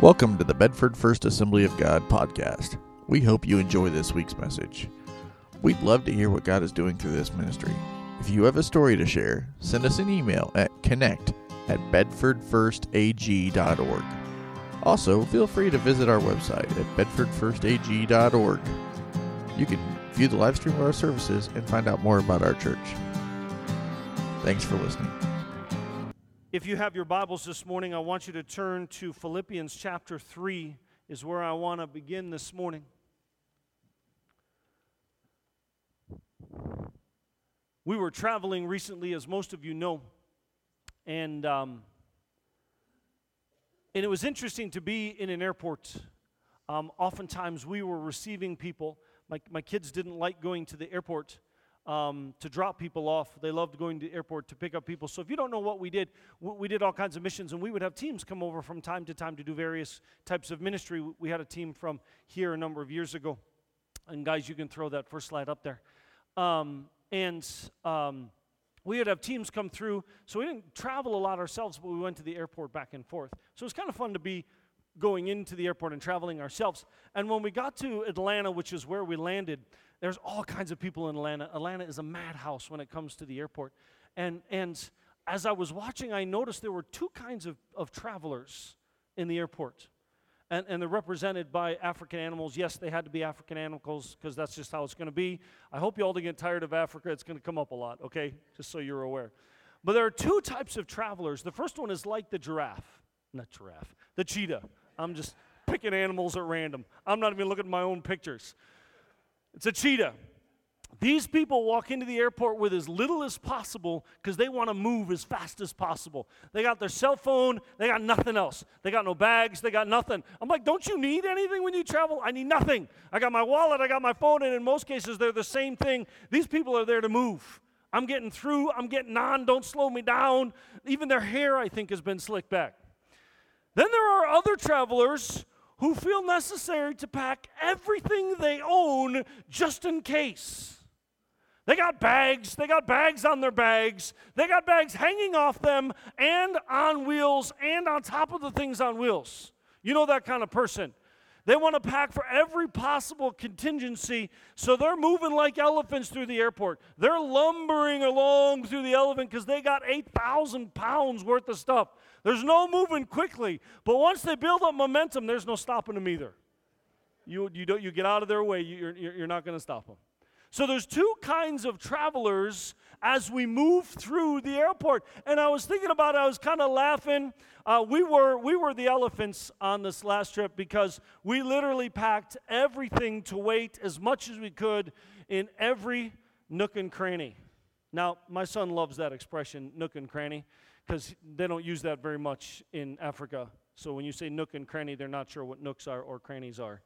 Welcome to the Bedford First Assembly of God podcast. We hope you enjoy this week's message. We'd love to hear what God is doing through this ministry. If you have a story to share, send us an email at connect at bedfordfirstag.org. Also, feel free to visit our website at bedfordfirstag.org. You can view the live stream of our services and find out more about our church. Thanks for listening. If you have your Bibles this morning, I want you to turn to Philippians chapter 3, is where I want to begin this morning. We were traveling recently, as most of you know, and, um, and it was interesting to be in an airport. Um, oftentimes, we were receiving people. My, my kids didn't like going to the airport um, to drop people off. They loved going to the airport to pick up people. So if you don't know what we did, we did all kinds of missions, and we would have teams come over from time to time to do various types of ministry. We had a team from here a number of years ago. And guys, you can throw that first slide up there. Um, and um, we would have teams come through. So we didn't travel a lot ourselves, but we went to the airport back and forth. So it was kind of fun to be going into the airport and traveling ourselves. And when we got to Atlanta, which is where we landed, there's all kinds of people in Atlanta. Atlanta is a madhouse when it comes to the airport. And, and as I was watching, I noticed there were two kinds of, of travelers in the airport. And, and they're represented by African animals. Yes, they had to be African animals because that's just how it's going to be. I hope you all get tired of Africa. It's going to come up a lot, okay? Just so you're aware. But there are two types of travelers. The first one is like the giraffe, not giraffe, the cheetah. I'm just picking animals at random. I'm not even looking at my own pictures. It's a cheetah. These people walk into the airport with as little as possible because they want to move as fast as possible. They got their cell phone, they got nothing else. They got no bags, they got nothing. I'm like, don't you need anything when you travel? I need nothing. I got my wallet, I got my phone, and in most cases, they're the same thing. These people are there to move. I'm getting through, I'm getting on, don't slow me down. Even their hair, I think, has been slicked back. Then there are other travelers who feel necessary to pack everything they own just in case. They got bags, they got bags on their bags, they got bags hanging off them and on wheels and on top of the things on wheels. You know that kind of person. They want to pack for every possible contingency, so they're moving like elephants through the airport. They're lumbering along through the elephant because they got 8,000 pounds worth of stuff. There's no moving quickly. But once they build up momentum, there's no stopping them either. You, you, don't, you get out of their way, you're, you're not going to stop them. So there's two kinds of travelers as we move through the airport. And I was thinking about it, I was kind of laughing. Uh, we, were, we were the elephants on this last trip because we literally packed everything to wait as much as we could in every nook and cranny. Now, my son loves that expression, nook and cranny because they don't use that very much in Africa. So when you say nook and cranny, they're not sure what nooks are or crannies are.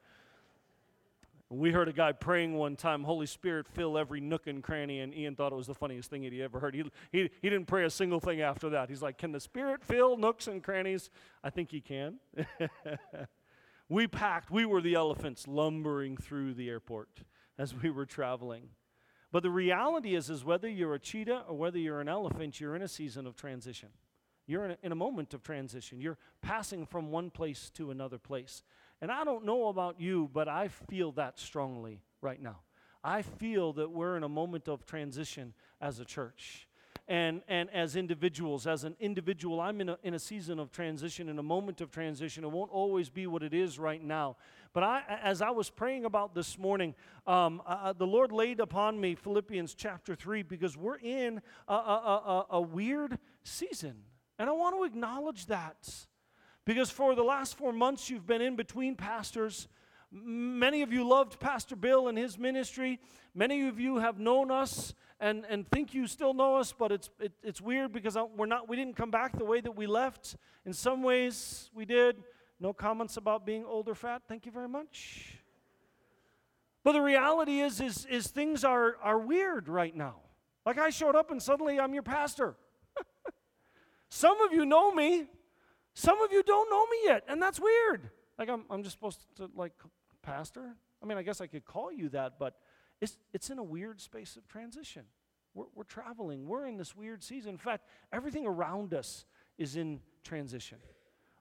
We heard a guy praying one time, Holy Spirit, fill every nook and cranny, and Ian thought it was the funniest thing he'd ever heard. He, he, he didn't pray a single thing after that. He's like, Can the Spirit fill nooks and crannies? I think he can. we packed, we were the elephants lumbering through the airport as we were traveling. But the reality is, is whether you're a cheetah or whether you're an elephant, you're in a season of transition. You're in a, in a moment of transition. You're passing from one place to another place. And I don't know about you, but I feel that strongly right now. I feel that we're in a moment of transition as a church and, and as individuals. As an individual, I'm in a, in a season of transition, in a moment of transition. It won't always be what it is right now. But I, as I was praying about this morning, um, uh, uh the Lord laid upon me Philippians chapter 3 because we're in a, a, a, a weird season. And I want to acknowledge that. Because for the last four months, you've been in between pastors. Many of you loved Pastor Bill and his ministry. Many of you have known us and, and think you still know us, but it's, it, it's weird because we're not, we didn't come back the way that we left. In some ways, we did. No comments about being old or fat. Thank you very much. But the reality is, is, is things are, are weird right now. Like I showed up and suddenly I'm your pastor. some of you know me. Some of you don't know me yet, and that's weird. Like I'm, I'm just supposed to like pastor. I mean, I guess I could call you that, but it's, it's in a weird space of transition. We're, we're traveling, we're in this weird season. In fact, everything around us is in transition.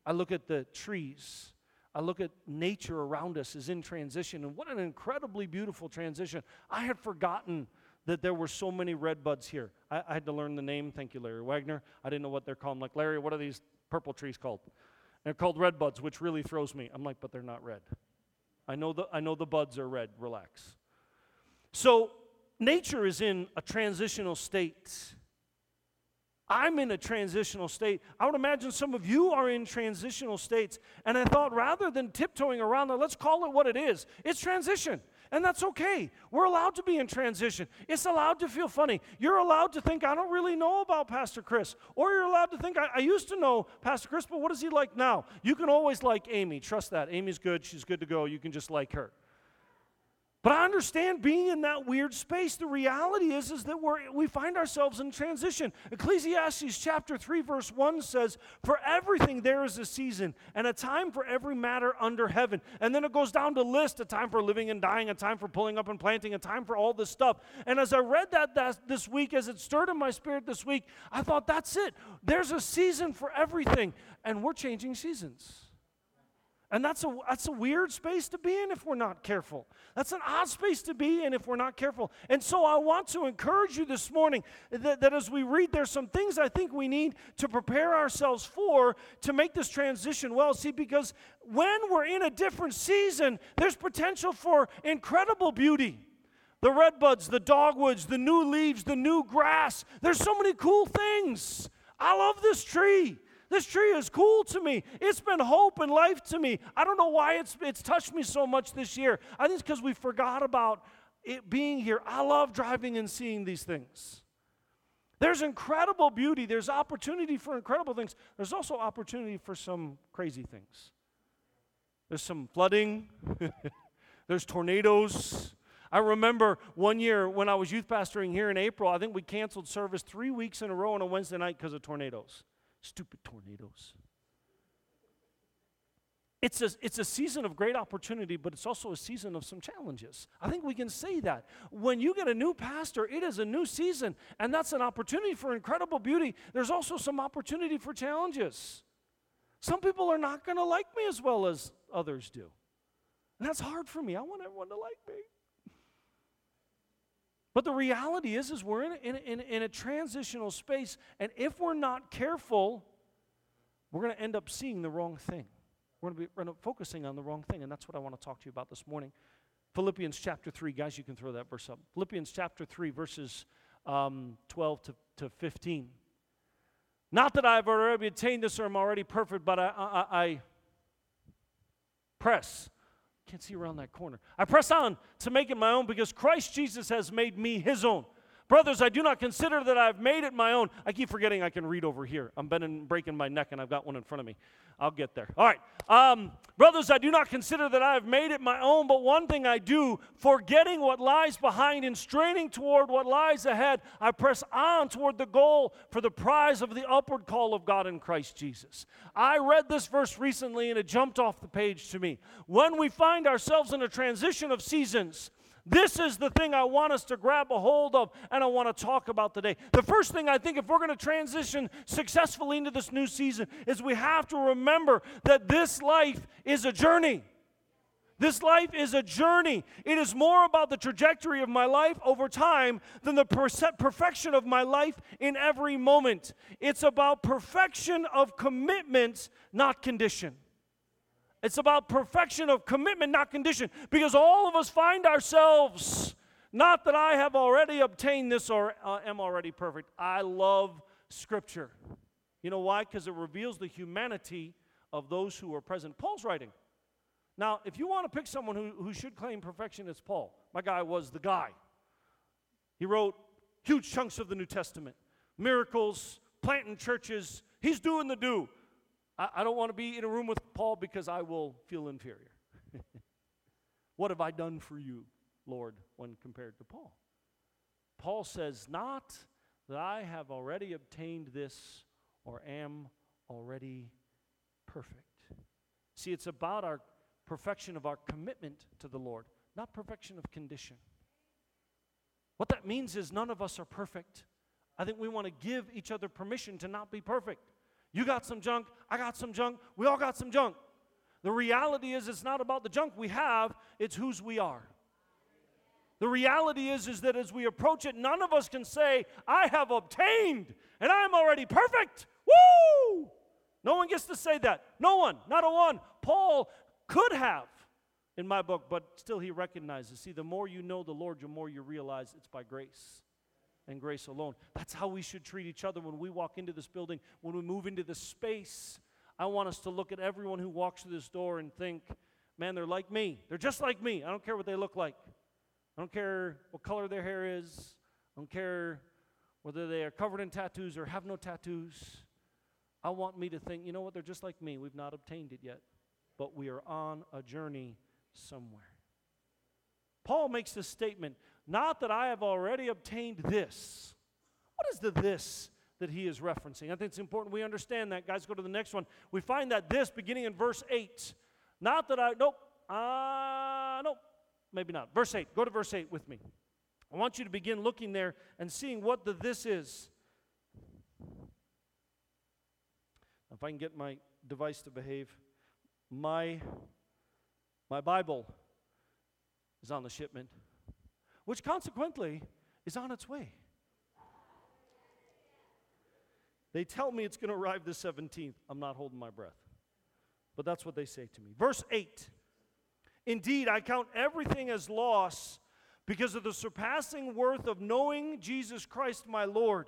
I look at the trees I look at nature around us is in transition, and what an incredibly beautiful transition. I had forgotten that there were so many red buds here. I, I had to learn the name. Thank you, Larry Wagner. I didn't know what they're called. I'm like, Larry, what are these purple trees called? they're called red buds, which really throws me. I'm like, but they're not red. I know the, I know the buds are red. Relax. So, nature is in a transitional state. I'm in a transitional state. I would imagine some of you are in transitional states. And I thought rather than tiptoeing around it, let's call it what it is. It's transition. And that's okay. We're allowed to be in transition. It's allowed to feel funny. You're allowed to think, I don't really know about Pastor Chris. Or you're allowed to think, I, I used to know Pastor Chris, but what is he like now? You can always like Amy. Trust that. Amy's good. She's good to go. You can just like her. But I understand being in that weird space. The reality is, is that we're, we find ourselves in transition. Ecclesiastes chapter 3, verse 1 says, For everything there is a season, and a time for every matter under heaven. And then it goes down to list a time for living and dying, a time for pulling up and planting, a time for all this stuff. And as I read that, that this week, as it stirred in my spirit this week, I thought, that's it. There's a season for everything. And we're changing seasons. And that's a, that's a weird space to be in if we're not careful. That's an odd space to be in if we're not careful. And so I want to encourage you this morning that, that as we read, there's some things I think we need to prepare ourselves for to make this transition well. See, because when we're in a different season, there's potential for incredible beauty. The red buds, the dogwoods, the new leaves, the new grass. There's so many cool things. I love this tree. This tree is cool to me. It's been hope and life to me. I don't know why it's, it's touched me so much this year. I think it's because we forgot about it being here. I love driving and seeing these things. There's incredible beauty. There's opportunity for incredible things. There's also opportunity for some crazy things. There's some flooding. There's tornadoes. I remember one year when I was youth pastoring here in April, I think we canceled service three weeks in a row on a Wednesday night because of tornadoes. Stupid tornadoes. It's a, it's a season of great opportunity, but it's also a season of some challenges. I think we can say that. When you get a new pastor, it is a new season, and that's an opportunity for incredible beauty. There's also some opportunity for challenges. Some people are not going to like me as well as others do. And that's hard for me. I want everyone to like me. But the reality is, is we're in in, in, in a transitional space, and if we're not careful, we're going to end up seeing the wrong thing. We're going to be focusing on the wrong thing, and that's what I want to talk to you about this morning. Philippians chapter 3, guys, you can throw that verse up. Philippians chapter 3, verses um, 12 to, to 15. Not that I've already attained this or I'm already perfect, but I, I, I press can't see around that corner. I press on to make it my own because Christ Jesus has made me his own. Brothers, I do not consider that I've made it my own. I keep forgetting I can read over here. I'm bending, breaking my neck, and I've got one in front of me. I'll get there. All right. Um, brothers, I do not consider that I have made it my own, but one thing I do, forgetting what lies behind and straining toward what lies ahead, I press on toward the goal for the prize of the upward call of God in Christ Jesus. I read this verse recently, and it jumped off the page to me. When we find ourselves in a transition of seasons, this is the thing I want us to grab a hold of and I want to talk about today. The first thing I think, if we're going to transition successfully into this new season, is we have to remember that this life is a journey. This life is a journey. It is more about the trajectory of my life over time than the perfection of my life in every moment. It's about perfection of commitment, not condition. It's about perfection of commitment, not condition. Because all of us find ourselves, not that I have already obtained this or uh, am already perfect. I love Scripture. You know why? Because it reveals the humanity of those who are present. Paul's writing. Now, if you want to pick someone who, who should claim perfection, it's Paul. My guy was the guy. He wrote huge chunks of the New Testament, miracles, planting churches. He's doing the do. I, I don't want to be in a room with Paul because I will feel inferior. what have I done for you, Lord, when compared to Paul? Paul says, Not that I have already obtained this or am already perfect. See, it's about our perfection of our commitment to the Lord, not perfection of condition. What that means is none of us are perfect. I think we want to give each other permission to not be perfect. You got some junk, I got some junk, we all got some junk. The reality is, it's not about the junk we have, it's whose we are. The reality is, is that as we approach it, none of us can say, I have obtained and I'm already perfect. Woo! No one gets to say that. No one, not a one. Paul could have in my book, but still he recognizes. See, the more you know the Lord, the more you realize it's by grace and grace alone. That's how we should treat each other when we walk into this building, when we move into this space. I want us to look at everyone who walks through this door and think, man, they're like me. They're just like me. I don't care what they look like. I don't care what color their hair is. I don't care whether they are covered in tattoos or have no tattoos. I want me to think, you know what, they're just like me. We've not obtained it yet, but we are on a journey somewhere. Paul makes this statement not that I have already obtained this. What is the this that he is referencing? I think it's important we understand that. Guys, go to the next one. We find that this beginning in verse 8. Not that I, nope, uh, nope, maybe not. Verse 8. Go to verse 8 with me. I want you to begin looking there and seeing what the this is. If I can get my device to behave, my, my Bible is on the shipment, which consequently is on its way. They tell me it's going to arrive the 17th. I'm not holding my breath. But that's what they say to me. Verse 8 Indeed, I count everything as loss because of the surpassing worth of knowing Jesus Christ my Lord.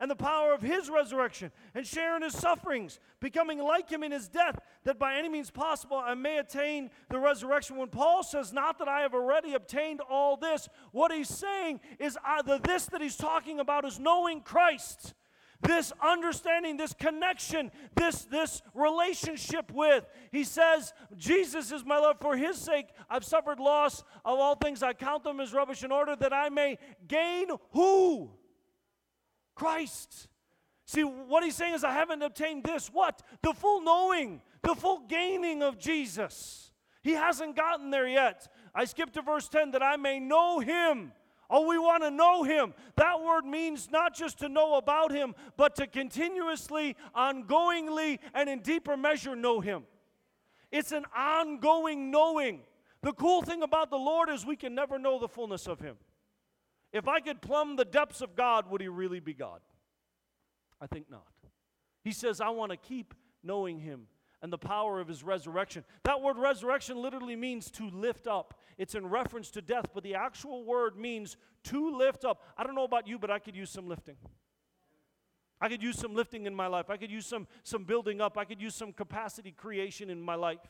and the power of his resurrection and share in his sufferings, becoming like him in his death, that by any means possible I may attain the resurrection. When Paul says, Not that I have already obtained all this, what he's saying is uh, the this that he's talking about is knowing Christ. This understanding, this connection, this, this relationship with. He says, Jesus is my love. For his sake, I've suffered loss of all things. I count them as rubbish in order that I may gain who? Christ. See, what he's saying is, I haven't obtained this. What? The full knowing, the full gaining of Jesus. He hasn't gotten there yet. I skipped to verse 10 that I may know him. Oh, we want to know him. That word means not just to know about him, but to continuously, ongoingly, and in deeper measure know him. It's an ongoing knowing. The cool thing about the Lord is we can never know the fullness of him. If I could plumb the depths of God, would he really be God? I think not. He says, I want to keep knowing him and the power of his resurrection. That word resurrection literally means to lift up. It's in reference to death, but the actual word means to lift up. I don't know about you, but I could use some lifting. I could use some lifting in my life. I could use some, some building up. I could use some capacity creation in my life.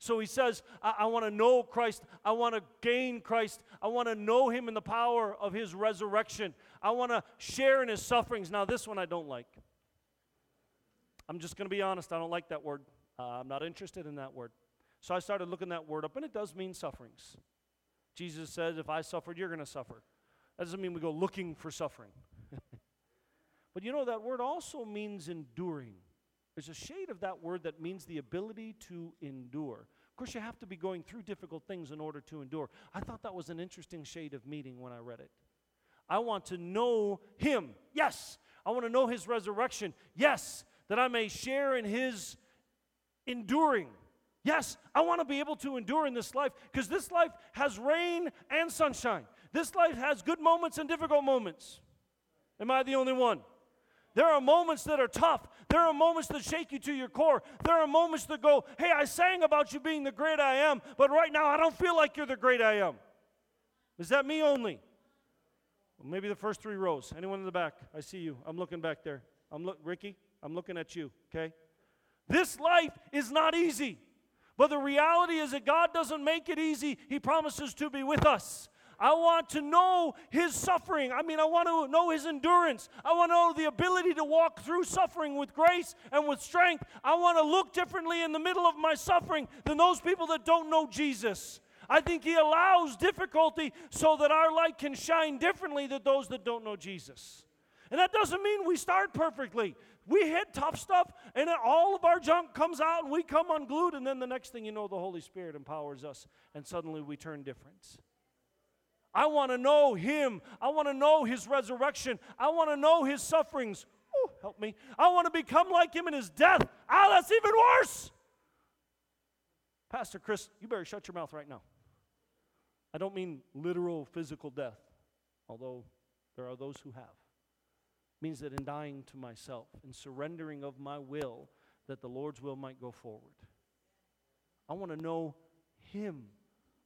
So he says, I, I want to know Christ. I want to gain Christ. I want to know him in the power of his resurrection. I want to share in his sufferings. Now, this one I don't like. I'm just going to be honest. I don't like that word. Uh, I'm not interested in that word. So I started looking that word up, and it does mean sufferings. Jesus said, If I suffered, you're going to suffer. That doesn't mean we go looking for suffering. but you know, that word also means enduring. There's a shade of that word that means the ability to endure. Of course, you have to be going through difficult things in order to endure. I thought that was an interesting shade of meaning when I read it. I want to know Him. Yes. I want to know His resurrection. Yes. That I may share in His enduring. Yes, I want to be able to endure in this life because this life has rain and sunshine. This life has good moments and difficult moments. Am I the only one? There are moments that are tough. There are moments that shake you to your core. There are moments that go, hey, I sang about you being the great I am, but right now I don't feel like you're the great I am. Is that me only? Well, maybe the first three rows. Anyone in the back? I see you. I'm looking back there. I'm look Ricky, I'm looking at you, okay? This life is not easy. But the reality is that God doesn't make it easy. He promises to be with us. I want to know his suffering. I mean, I want to know his endurance. I want to know the ability to walk through suffering with grace and with strength. I want to look differently in the middle of my suffering than those people that don't know Jesus. I think he allows difficulty so that our light can shine differently than those that don't know Jesus. And that doesn't mean we start perfectly. We hit tough stuff, and all of our junk comes out, and we come unglued, and then the next thing you know, the Holy Spirit empowers us, and suddenly we turn different. I want to know Him. I want to know His resurrection. I want to know His sufferings. Help me. I want to become like Him in His death. Ah, that's even worse. Pastor Chris, you better shut your mouth right now. I don't mean literal physical death, although there are those who have. It means that in dying to myself, in surrendering of my will, that the Lord's will might go forward. I want to know Him.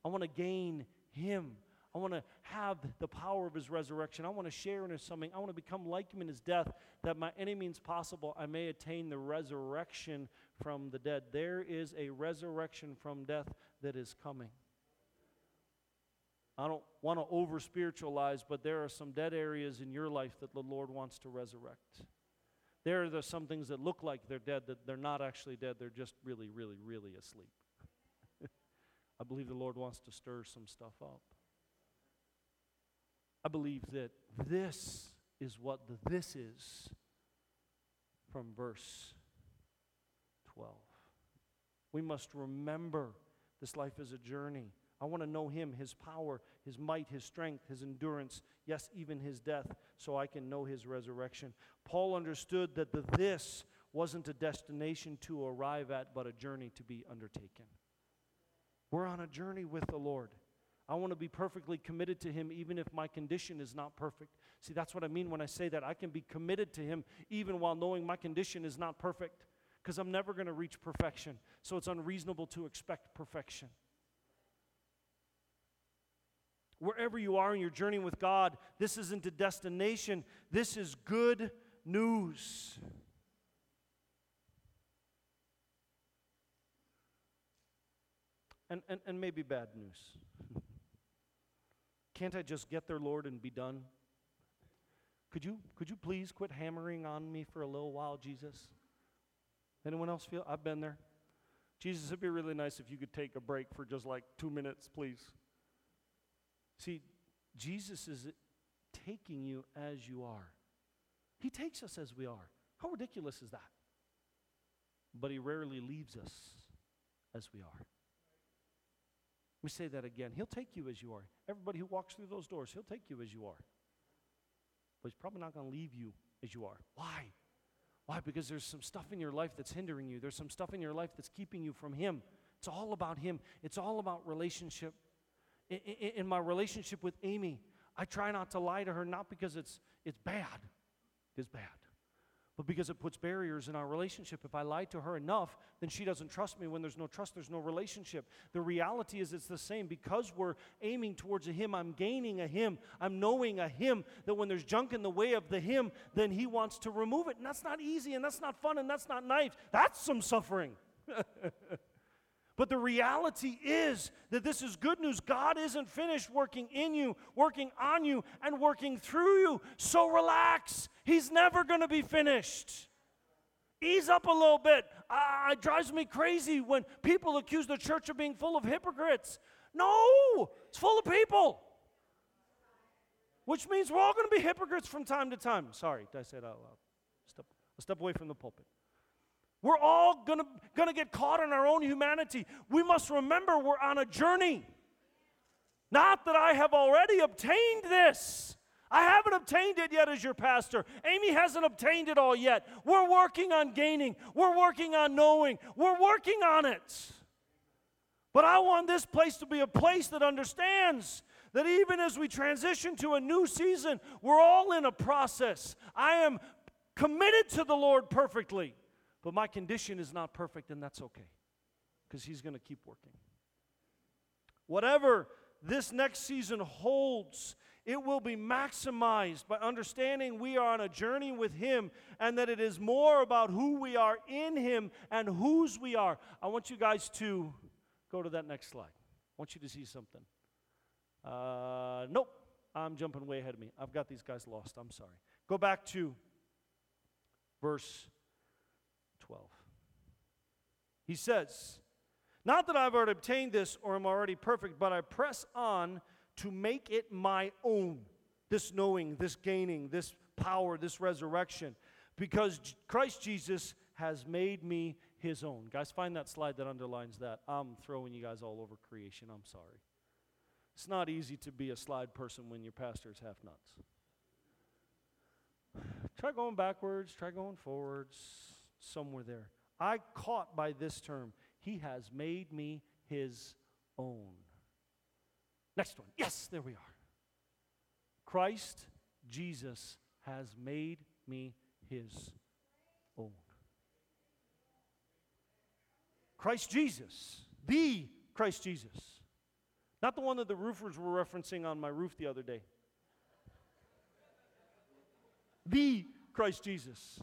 I want to gain Him. I want to have the power of His resurrection. I want to share in His something. I want to become like Him in His death, that by any means possible I may attain the resurrection from the dead. There is a resurrection from death that is coming. I don't want to over spiritualize, but there are some dead areas in your life that the Lord wants to resurrect. There are some things that look like they're dead, that they're not actually dead, they're just really, really, really asleep. I believe the Lord wants to stir some stuff up. I believe that this is what the this is from verse 12. We must remember this life is a journey. I want to know Him, His power, His might, His strength, His endurance, yes, even His death, so I can know His resurrection. Paul understood that the this wasn't a destination to arrive at, but a journey to be undertaken. We're on a journey with the Lord. I want to be perfectly committed to Him even if my condition is not perfect. See, that's what I mean when I say that. I can be committed to Him even while knowing my condition is not perfect because I'm never going to reach perfection. So it's unreasonable to expect perfection. Wherever you are in your journey with God, this isn't a destination, this is good news. And, and, and maybe bad news. Can't I just get there, Lord, and be done? Could you, could you please quit hammering on me for a little while, Jesus? Anyone else feel? I've been there. Jesus, it'd be really nice if you could take a break for just like two minutes, please. See, Jesus is taking you as you are. He takes us as we are. How ridiculous is that? But He rarely leaves us as we are. We say that again. He'll take you as you are. Everybody who walks through those doors, He'll take you as you are. But He's probably not going to leave you as you are. Why? Why? Because there's some stuff in your life that's hindering you. There's some stuff in your life that's keeping you from Him. It's all about Him, it's all about relationship in, in, in my relationship with Amy, I try not to lie to her, not because it's, it's bad, it's bad, but because it puts barriers in our relationship. If I lie to her enough, then she doesn't trust me. When there's no trust, there's no relationship. The reality is it's the same. Because we're aiming towards a Him, I'm gaining a Him. I'm knowing a Him that when there's junk in the way of the Him, then He wants to remove it. And that's not easy, and that's not fun, and that's not nice. That's some suffering. But the reality is that this is good news. God isn't finished working in you, working on you, and working through you. So relax. He's never going to be finished. Ease up a little bit. Uh, it drives me crazy when people accuse the church of being full of hypocrites. No, it's full of people. Which means we're all going to be hypocrites from time to time. Sorry, did I say that out loud? Step, step away from the pulpit. We're all gonna, gonna get caught in our own humanity. We must remember we're on a journey. Not that I have already obtained this. I haven't obtained it yet as your pastor. Amy hasn't obtained it all yet. We're working on gaining, we're working on knowing, we're working on it. But I want this place to be a place that understands that even as we transition to a new season, we're all in a process. I am committed to the Lord perfectly. But my condition is not perfect, and that's okay because He's going to keep working. Whatever this next season holds, it will be maximized by understanding we are on a journey with Him and that it is more about who we are in Him and whose we are. I want you guys to go to that next slide. I want you to see something. Uh, nope, I'm jumping way ahead of me. I've got these guys lost. I'm sorry. Go back to verse 12. He says, Not that I've already obtained this or am already perfect, but I press on to make it my own. This knowing, this gaining, this power, this resurrection. because Christ Jesus has made me his own. Guys, find that slide that underlines that. I'm throwing you guys all over creation. I'm sorry. It's not easy to be a slide person when your pastor is half nuts. Try going backwards, try going forwards, somewhere there. I caught by this term. He has made me his own. Next one. Yes, there we are. Christ Jesus has made me his own. Christ Jesus, the Christ Jesus. Not the one that the roofers were referencing on my roof the other day. The Christ Jesus.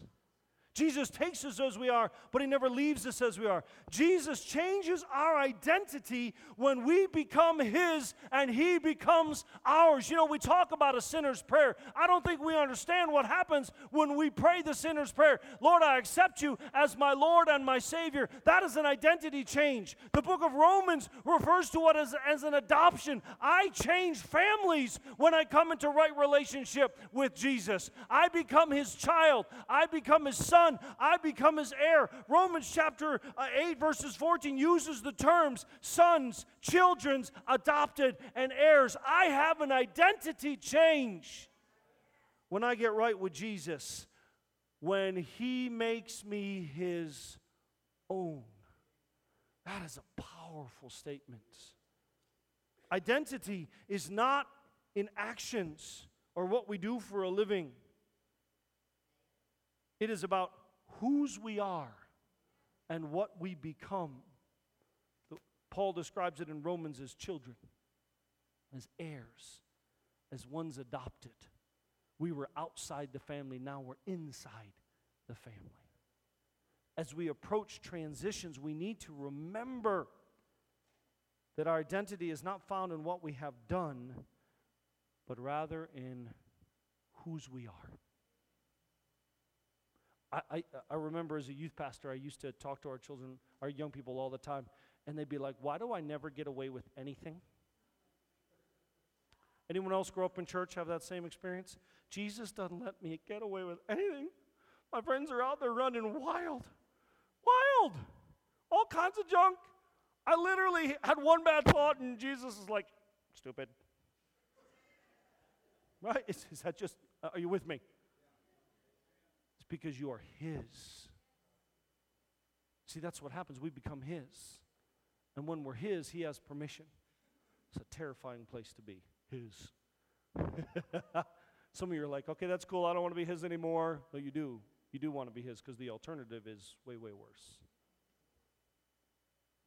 Jesus takes us as we are, but he never leaves us as we are. Jesus changes our identity when we become his and he becomes ours. You know, we talk about a sinner's prayer. I don't think we understand what happens when we pray the sinner's prayer. Lord, I accept you as my Lord and my Savior. That is an identity change. The book of Romans refers to it as, as an adoption. I change families when I come into right relationship with Jesus. I become his child, I become his son son, I become his heir. Romans chapter uh, 8, verses 14 uses the terms sons, children's, adopted, and heirs. I have an identity change when I get right with Jesus, when he makes me his own. That is a powerful statement. Identity is not in actions or what we do for a living. It is about whose we are and what we become. Paul describes it in Romans as children, as heirs, as ones adopted. We were outside the family, now we're inside the family. As we approach transitions, we need to remember that our identity is not found in what we have done, but rather in whose we are. I, I, remember as a youth pastor, I used to talk to our children, our young people all the time, and they'd be like, Why do I never get away with anything? Anyone else grow up in church have that same experience? Jesus doesn't let me get away with anything. My friends are out there running wild, wild, all kinds of junk. I literally had one bad thought, and Jesus is like, stupid. Right? Is, is that just, uh, are you with me? Because you are His. See, that's what happens. We become His. And when we're His, He has permission. It's a terrifying place to be. His. Some of you are like, okay, that's cool. I don't want to be His anymore. No, you do. You do want to be His because the alternative is way, way worse.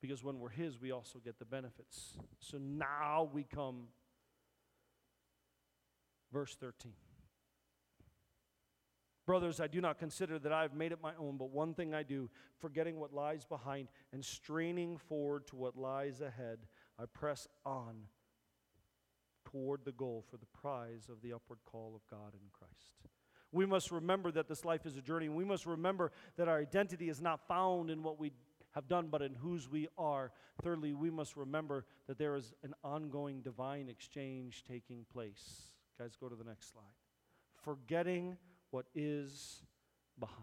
Because when we're His, we also get the benefits. So now we come, verse 13. Brothers, I do not consider that I have made it my own, but one thing I do, forgetting what lies behind and straining forward to what lies ahead, I press on toward the goal for the prize of the upward call of God in Christ. We must remember that this life is a journey, we must remember that our identity is not found in what we have done, but in whose we are. Thirdly, we must remember that there is an ongoing divine exchange taking place. Guys, go to the next slide. Forgetting what is behind.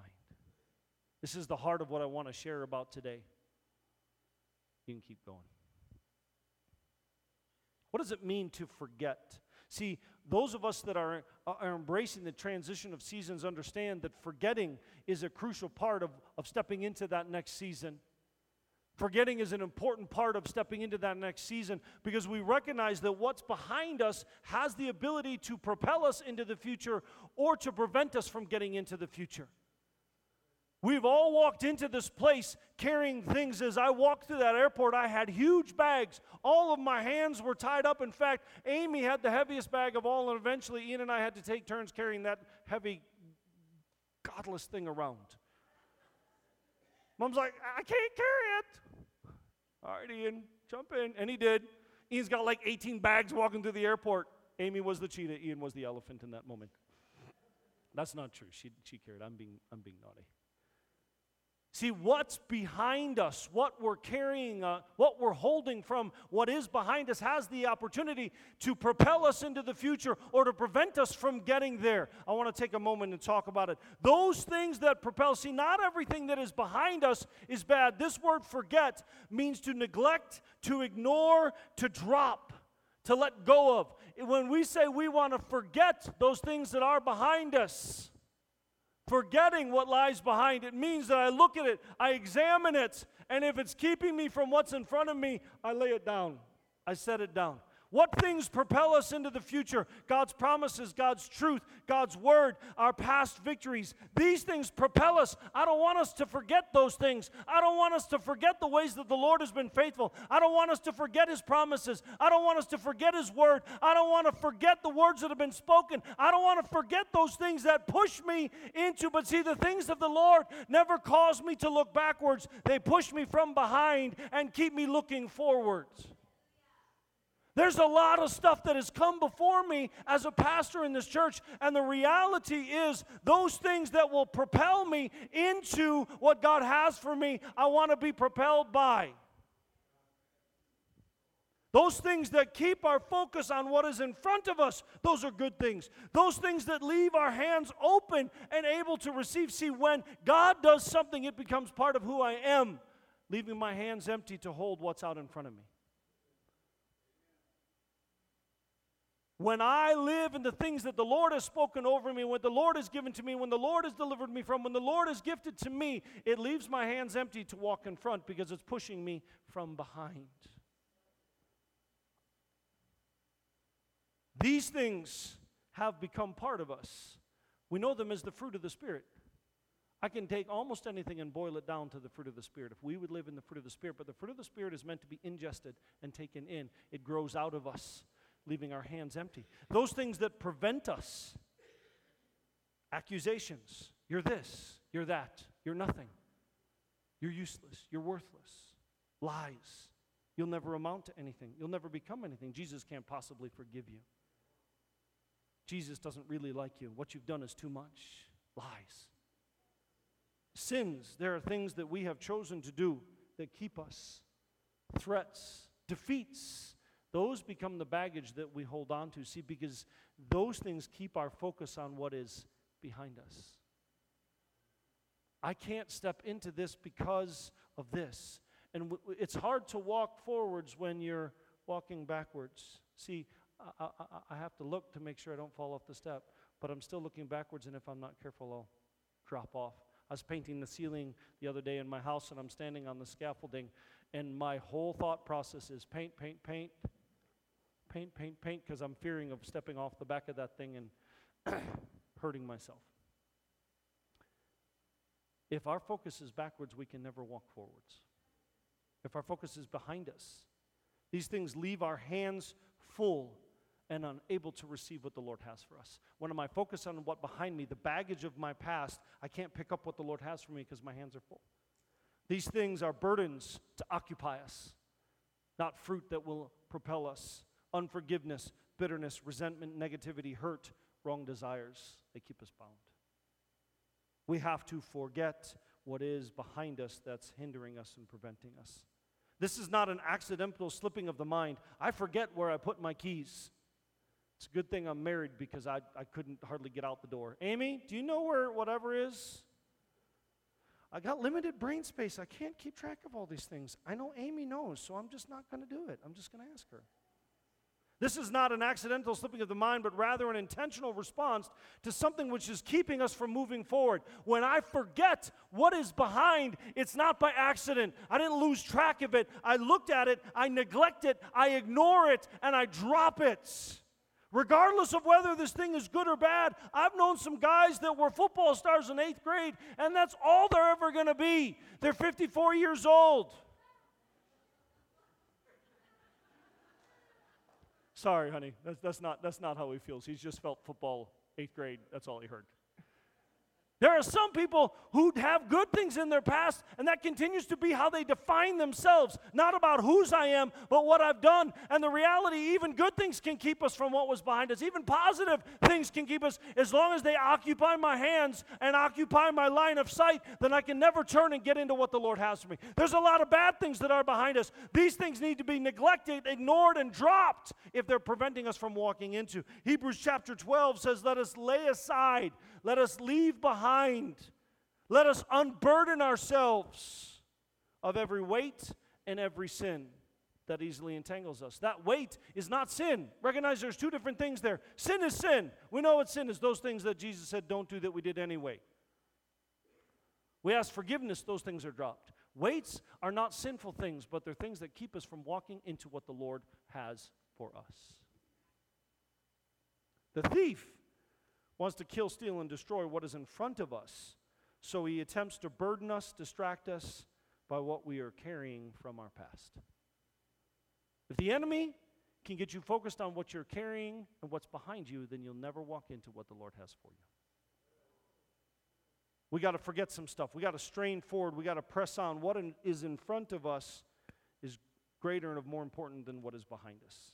This is the heart of what I want to share about today. You can keep going. What does it mean to forget? See, those of us that are, are embracing the transition of seasons understand that forgetting is a crucial part of, of stepping into that next season. Forgetting is an important part of stepping into that next season because we recognize that what's behind us has the ability to propel us into the future or to prevent us from getting into the future. We've all walked into this place carrying things. As I walked through that airport, I had huge bags. All of my hands were tied up. In fact, Amy had the heaviest bag of all, and eventually Ian and I had to take turns carrying that heavy, godless thing around. Mom's like, I can't carry it. All right, Ian, jump in. And he did. Ian's got like 18 bags walking through the airport. Amy was the cheetah, Ian was the elephant in that moment. That's not true. She, she carried. I'm being, I'm being naughty. See, what's behind us, what we're carrying, uh, what we're holding from what is behind us has the opportunity to propel us into the future or to prevent us from getting there. I want to take a moment and talk about it. Those things that propel, see, not everything that is behind us is bad. This word forget means to neglect, to ignore, to drop, to let go of. When we say we want to forget those things that are behind us, forgetting what lies behind. It means that I look at it, I examine it, and if it's keeping me from what's in front of me, I lay it down. I set it down. What things propel us into the future? God's promises, God's truth, God's word, our past victories. These things propel us. I don't want us to forget those things. I don't want us to forget the ways that the Lord has been faithful. I don't want us to forget his promises. I don't want us to forget his word. I don't want to forget the words that have been spoken. I don't want to forget those things that push me into. But see, the things of the Lord never cause me to look backwards, they push me from behind and keep me looking forwards. There's a lot of stuff that has come before me as a pastor in this church, and the reality is, those things that will propel me into what God has for me, I want to be propelled by. Those things that keep our focus on what is in front of us, those are good things. Those things that leave our hands open and able to receive. See, when God does something, it becomes part of who I am, leaving my hands empty to hold what's out in front of me. When I live in the things that the Lord has spoken over me, what the Lord has given to me, when the Lord has delivered me from, when the Lord has gifted to me, it leaves my hands empty to walk in front because it's pushing me from behind. These things have become part of us. We know them as the fruit of the Spirit. I can take almost anything and boil it down to the fruit of the Spirit. If we would live in the fruit of the Spirit, but the fruit of the Spirit is meant to be ingested and taken in, it grows out of us leaving our hands empty. Those things that prevent us accusations you're this, you're that, you're nothing, you're useless, you're worthless, lies. You'll never amount to anything, you'll never become anything. Jesus can't possibly forgive you. Jesus doesn't really like you. What you've done is too much. Lies. Sins, there are things that we have chosen to do that keep us. Threats, defeats, those become the baggage that we hold on to. See, because those things keep our focus on what is behind us. I can't step into this because of this. And w- it's hard to walk forwards when you're walking backwards. See, I, I, I have to look to make sure I don't fall off the step, but I'm still looking backwards, and if I'm not careful, I'll drop off. I was painting the ceiling the other day in my house, and I'm standing on the scaffolding, and my whole thought process is paint, paint, paint paint, paint, paint, because I'm fearing of stepping off the back of that thing and hurting myself. If our focus is backwards, we can never walk forwards. If our focus is behind us, these things leave our hands full and unable to receive what the Lord has for us. When am I focused on what behind me, the baggage of my past, I can't pick up what the Lord has for me because my hands are full. These things are burdens to occupy us, not fruit that will propel us unforgiveness, bitterness, resentment, negativity, hurt, wrong desires. They keep us bound. We have to forget what is behind us that's hindering us and preventing us. This is not an accidental slipping of the mind. I forget where I put my keys. It's a good thing I'm married because I, I couldn't hardly get out the door. Amy, do you know where whatever is? I got limited brain space. I can't keep track of all these things. I know Amy knows, so I'm just not going to do it. I'm just going to ask her. This is not an accidental slipping of the mind, but rather an intentional response to something which is keeping us from moving forward. When I forget what is behind, it's not by accident. I didn't lose track of it. I looked at it, I neglect it, I ignore it, and I drop it. Regardless of whether this thing is good or bad, I've known some guys that were football stars in eighth grade, and that's all they're ever going to be. They're 54 years old. Sorry, honey. That's, that's, not, that's not how he feels. He's just felt football eighth grade. That's all he heard. There are some people who have good things in their past, and that continues to be how they define themselves. Not about whose I am, but what I've done. And the reality, even good things can keep us from what was behind us. Even positive things can keep us, as long as they occupy my hands and occupy my line of sight, then I can never turn and get into what the Lord has for me. There's a lot of bad things that are behind us. These things need to be neglected, ignored, and dropped if they're preventing us from walking into. Hebrews chapter 12 says, Let us lay aside, let us leave behind. Let us unburden ourselves of every weight and every sin that easily entangles us. That weight is not sin. Recognize there's two different things there. Sin is sin. We know what sin is those things that Jesus said don't do that we did anyway. We ask forgiveness, those things are dropped. Weights are not sinful things, but they're things that keep us from walking into what the Lord has for us. The thief wants to kill, steal, and destroy what is in front of us. So he attempts to burden us, distract us by what we are carrying from our past. If the enemy can get you focused on what you're carrying and what's behind you, then you'll never walk into what the Lord has for you. We got to forget some stuff. We got to strain forward. We got to press on. What in, is in front of us is greater and more important than what is behind us.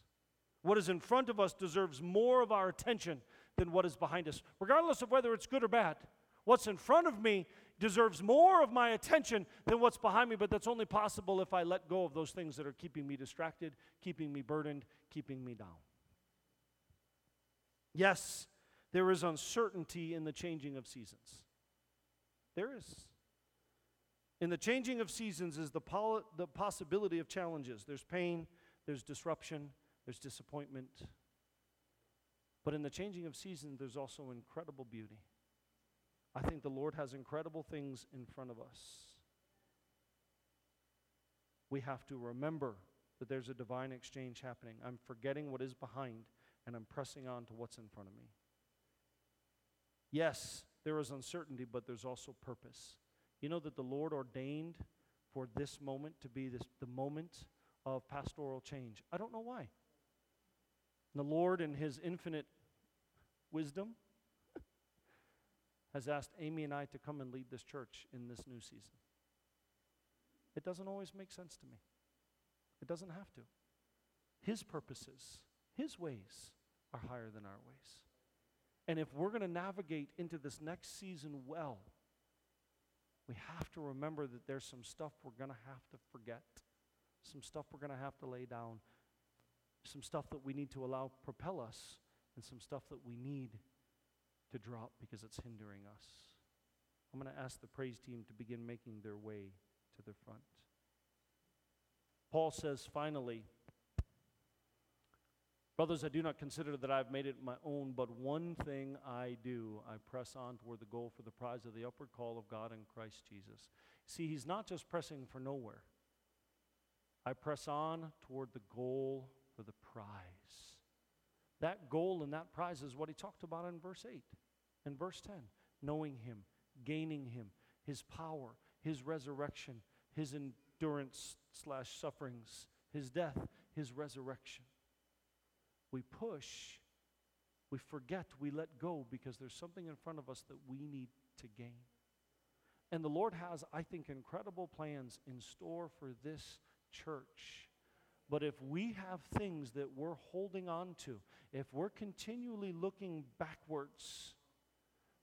What is in front of us deserves more of our attention than what is behind us, regardless of whether it's good or bad. What's in front of me deserves more of my attention than what's behind me, but that's only possible if I let go of those things that are keeping me distracted, keeping me burdened, keeping me down. Yes, there is uncertainty in the changing of seasons. There is. In the changing of seasons is the, the possibility of challenges. There's pain, there's disruption, there's disappointment, but in the changing of seasons, there's also incredible beauty. I think the Lord has incredible things in front of us. We have to remember that there's a divine exchange happening. I'm forgetting what is behind and I'm pressing on to what's in front of me. Yes, there is uncertainty, but there's also purpose. You know that the Lord ordained for this moment to be this, the moment of pastoral change. I don't know why. The Lord, in His infinite wisdom, has asked Amy and I to come and lead this church in this new season. It doesn't always make sense to me. It doesn't have to. His purposes, His ways are higher than our ways. And if we're going to navigate into this next season well, we have to remember that there's some stuff we're going to have to forget, some stuff we're going to have to lay down, some stuff that we need to allow propel us and some stuff that we need to drop because it's hindering us. I'm going to ask the praise team to begin making their way to the front. Paul says, finally, Brothers, I do not consider that I've made it my own, but one thing I do. I press on toward the goal for the prize of the upward call of God in Christ Jesus. See, he's not just pressing for nowhere. I press on toward the goal for the prize. That goal and that prize is what he talked about in verse 8 and verse 10 knowing him, gaining him, his power, his resurrection, his endurance slash sufferings, his death, his resurrection. We push, we forget, we let go because there's something in front of us that we need to gain. And the Lord has, I think, incredible plans in store for this church. But if we have things that we're holding on to, if we're continually looking backwards,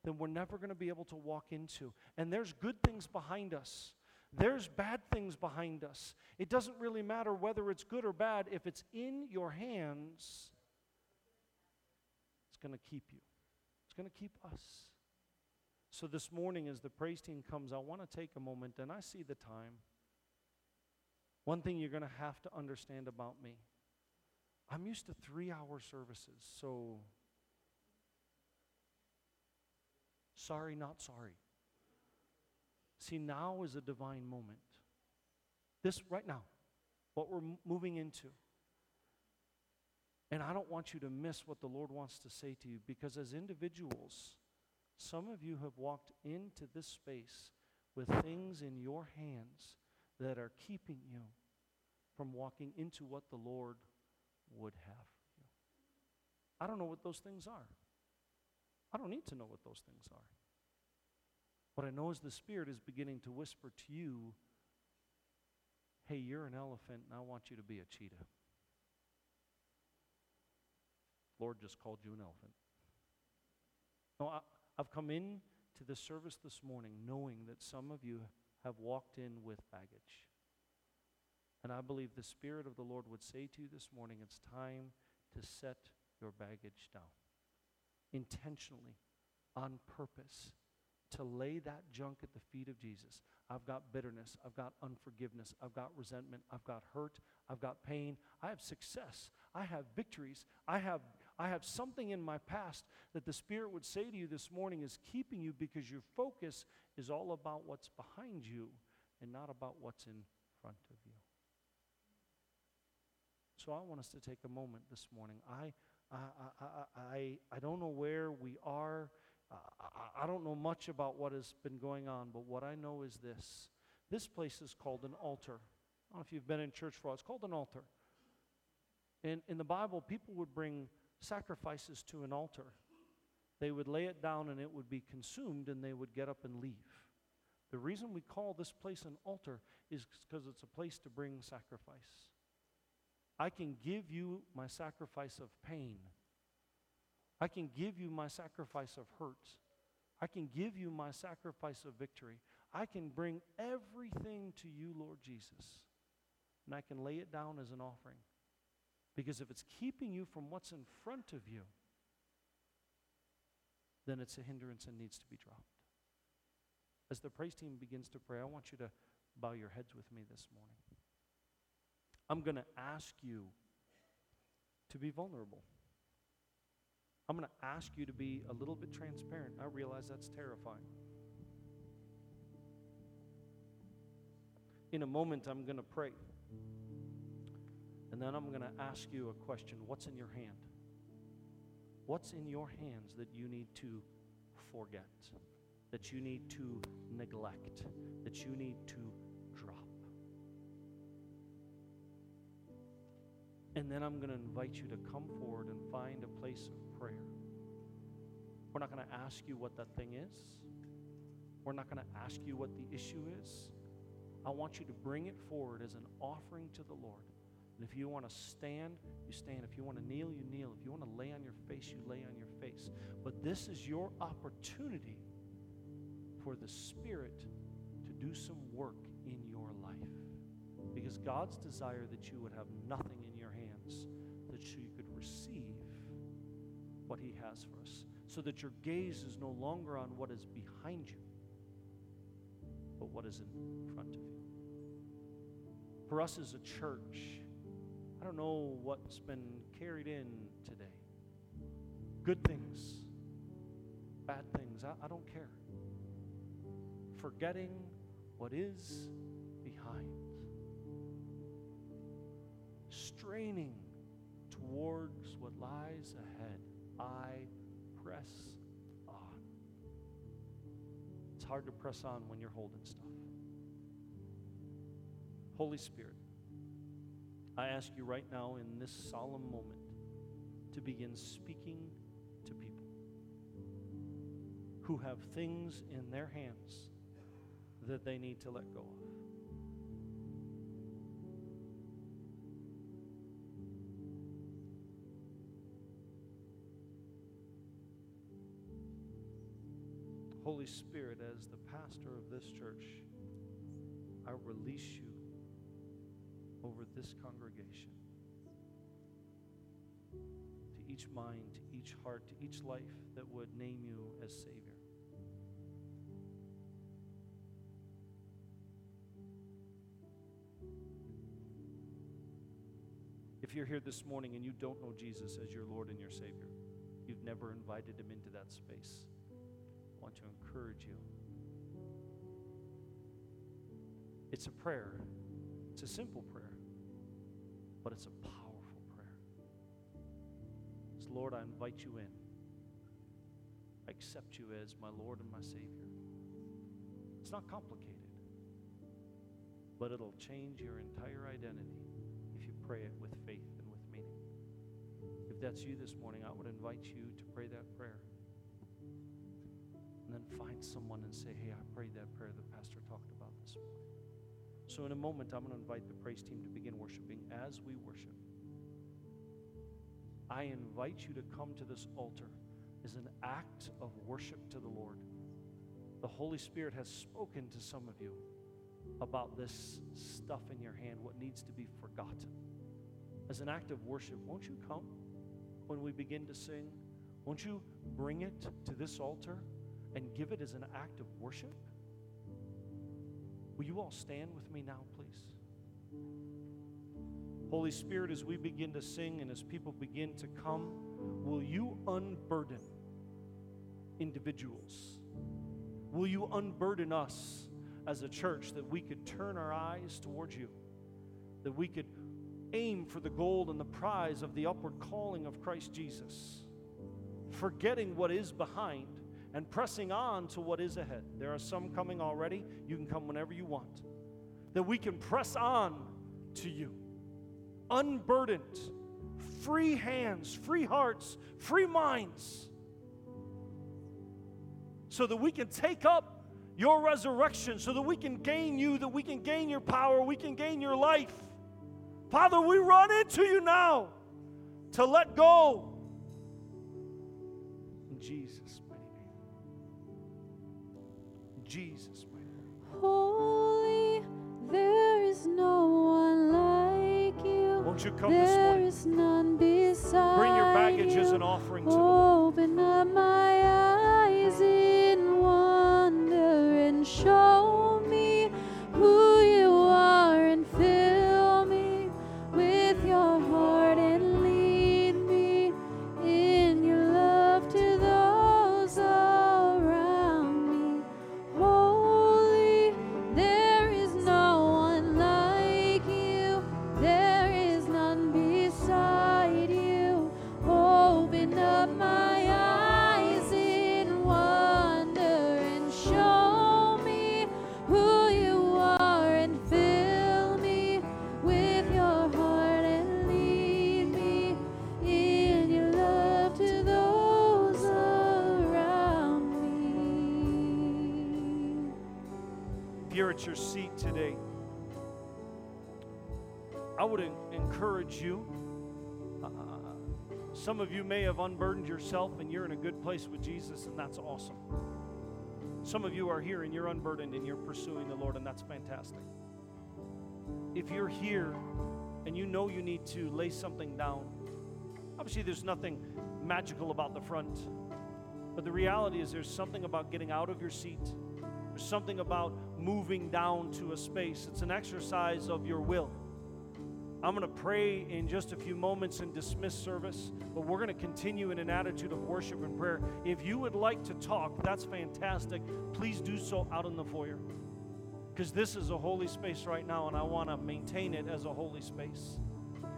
then we're never going to be able to walk into. And there's good things behind us. There's bad things behind us. It doesn't really matter whether it's good or bad. If it's in your hands, it's going to keep you. It's going to keep us. So this morning, as the praise team comes, I want to take a moment, and I see the time. One thing you're going to have to understand about me I'm used to three hour services, so sorry, not sorry. See, now is a divine moment. This right now, what we're moving into. And I don't want you to miss what the Lord wants to say to you because as individuals, some of you have walked into this space with things in your hands that are keeping you from walking into what the Lord would have you. I don't know what those things are. I don't need to know what those things are. What I know is the Spirit is beginning to whisper to you, hey, you're an elephant, and I want you to be a cheetah. Lord just called you an elephant. No, I, I've come in to this service this morning knowing that some of you have walked in with baggage. And I believe the Spirit of the Lord would say to you this morning, it's time to set your baggage down. Intentionally, on purpose, to lay that junk at the feet of Jesus. I've got bitterness. I've got unforgiveness. I've got resentment. I've got hurt. I've got pain. I have success. I have victories. I have, I have something in my past that the Spirit would say to you this morning is keeping you because your focus is all about what's behind you and not about what's in front of you. So I want us to take a moment this morning. I, I, I, I, I don't know where we are. Uh, I, I don't know much about what has been going on, but what I know is this. This place is called an altar. I don't know if you've been in church for a while. It's called an altar. In, in the Bible, people would bring sacrifices to an altar. They would lay it down and it would be consumed, and they would get up and leave. The reason we call this place an altar is because it's a place to bring sacrifice. I can give you my sacrifice of pain. I can give you my sacrifice of hurt. I can give you my sacrifice of victory. I can bring everything to you, Lord Jesus, and I can lay it down as an offering. Because if it's keeping you from what's in front of you, then it's a hindrance and needs to be dropped. As the praise team begins to pray, I want you to bow your heads with me this morning. I'm going to ask you to be vulnerable. I'm going to ask you to be a little bit transparent. I realize that's terrifying. In a moment, I'm going to pray. And then I'm going to ask you a question What's in your hand? What's in your hands that you need to forget, that you need to neglect, that you need to drop? And then I'm going to invite you to come forward and find a place of prayer. We're not going to ask you what that thing is. We're not going to ask you what the issue is. I want you to bring it forward as an offering to the Lord. And if you want to stand, you stand. If you want to kneel, you kneel. If you want to lay on your face, you lay on your face. But this is your opportunity for the Spirit to do some work in your life. Because God's desire that you would have nothing in your hands that you could receive what He has for us. So that your gaze is no longer on what is behind you, but what is in front of you. For us as a church, I don't know what's been carried in today. Good things, bad things, I, I don't care. Forgetting what is behind straining towards what lies ahead, I press on. It's hard to press on when you're holding stuff. Holy Spirit, I ask you right now in this solemn moment to begin speaking to people who have things in their hands that they need to let go of. Holy Spirit, as the pastor of this church, I release you over this congregation to each mind, to each heart, to each life that would name you as Savior. If you're here this morning and you don't know Jesus as your Lord and your Savior, you've never invited him into that space I want to encourage you. It's a prayer, it's a simple prayer, but it's a powerful prayer. It's Lord, I invite you in. I accept you as my Lord and my Savior. It's not complicated, but it'll change your entire identity if you pray it with faith and with meaning. If that's you this morning, I would invite you to pray that prayer. And then find someone and say, Hey, I prayed that prayer the pastor talked about this morning. So, in a moment, I'm going to invite the praise team to begin worshiping. As we worship, I invite you to come to this altar as an act of worship to the Lord. The Holy Spirit has spoken to some of you about this stuff in your hand, what needs to be forgotten. As an act of worship, won't you come when we begin to sing? Won't you bring it to this altar and give it as an act of worship? Will you all stand with me now, please? Holy Spirit, as we begin to sing and as people begin to come, will you unburden individuals? Will you unburden us as a church that we could turn our eyes towards you? That we could aim for the gold and the prize of the upward calling of Christ Jesus, forgetting what is behind and pressing on to what is ahead. There are some coming already. You can come whenever you want. That we can press on to you, unburdened, free hands, free hearts, free minds, so that we can take up your resurrection, so that we can gain you, that we can gain your power, we can gain your life. Father, we run into you now to let go. In Jesus' Jesus'. Holy, there is no one like you. Won't you come this There morning? is none beside Bring your baggage as you. an offering to the Lord. Open up my eyes in wonder and show seat today, I would encourage you. Uh, some of you may have unburdened yourself and you're in a good place with Jesus, and that's awesome. Some of you are here and you're unburdened and you're pursuing the Lord, and that's fantastic. If you're here and you know you need to lay something down, obviously there's nothing magical about the front, but the reality is there's something about getting out of your seat. There's something about moving down to a space. It's an exercise of your will. I'm going to pray in just a few moments and dismiss service, but we're going to continue in an attitude of worship and prayer. If you would like to talk, that's fantastic. Please do so out in the foyer. Because this is a holy space right now, and I want to maintain it as a holy space.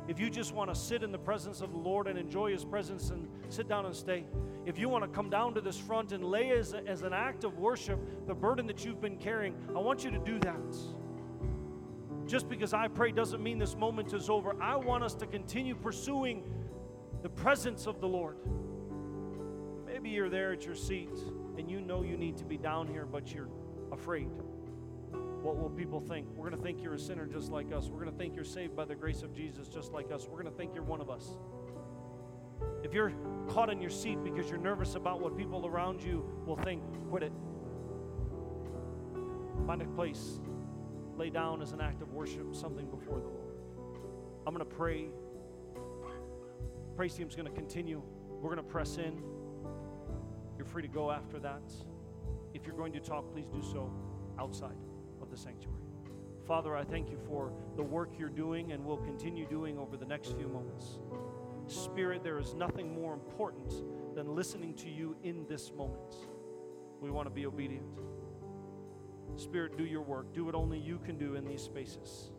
If you just want to sit in the presence of the Lord and enjoy His presence and sit down and stay, if you want to come down to this front and lay as, as an act of worship the burden that you've been carrying, I want you to do that. Just because I pray doesn't mean this moment is over. I want us to continue pursuing the presence of the Lord. Maybe you're there at your seat and you know you need to be down here, but you're afraid. What will people think? We're going to think you're a sinner just like us. We're going to think you're saved by the grace of Jesus just like us. We're going to think you're one of us. If you're caught in your seat because you're nervous about what people around you will think, quit it. Find a place. Lay down as an act of worship something before the Lord. I'm going to pray. Praise team's going to continue. We're going to press in. You're free to go after that. If you're going to talk, please do so outside the sanctuary. Father, I thank you for the work you're doing and will continue doing over the next few moments. Spirit, there is nothing more important than listening to you in this moment. We want to be obedient. Spirit, do your work. Do what only you can do in these spaces.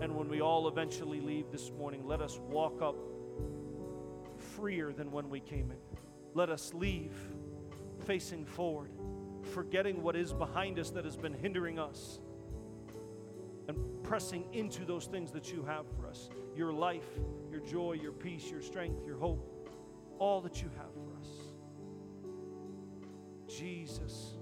And when we all eventually leave this morning, let us walk up freer than when we came in. Let us leave facing forward, forgetting what is behind us that has been hindering us, and pressing into those things that you have for us your life, your joy, your peace, your strength, your hope, all that you have for us. Jesus.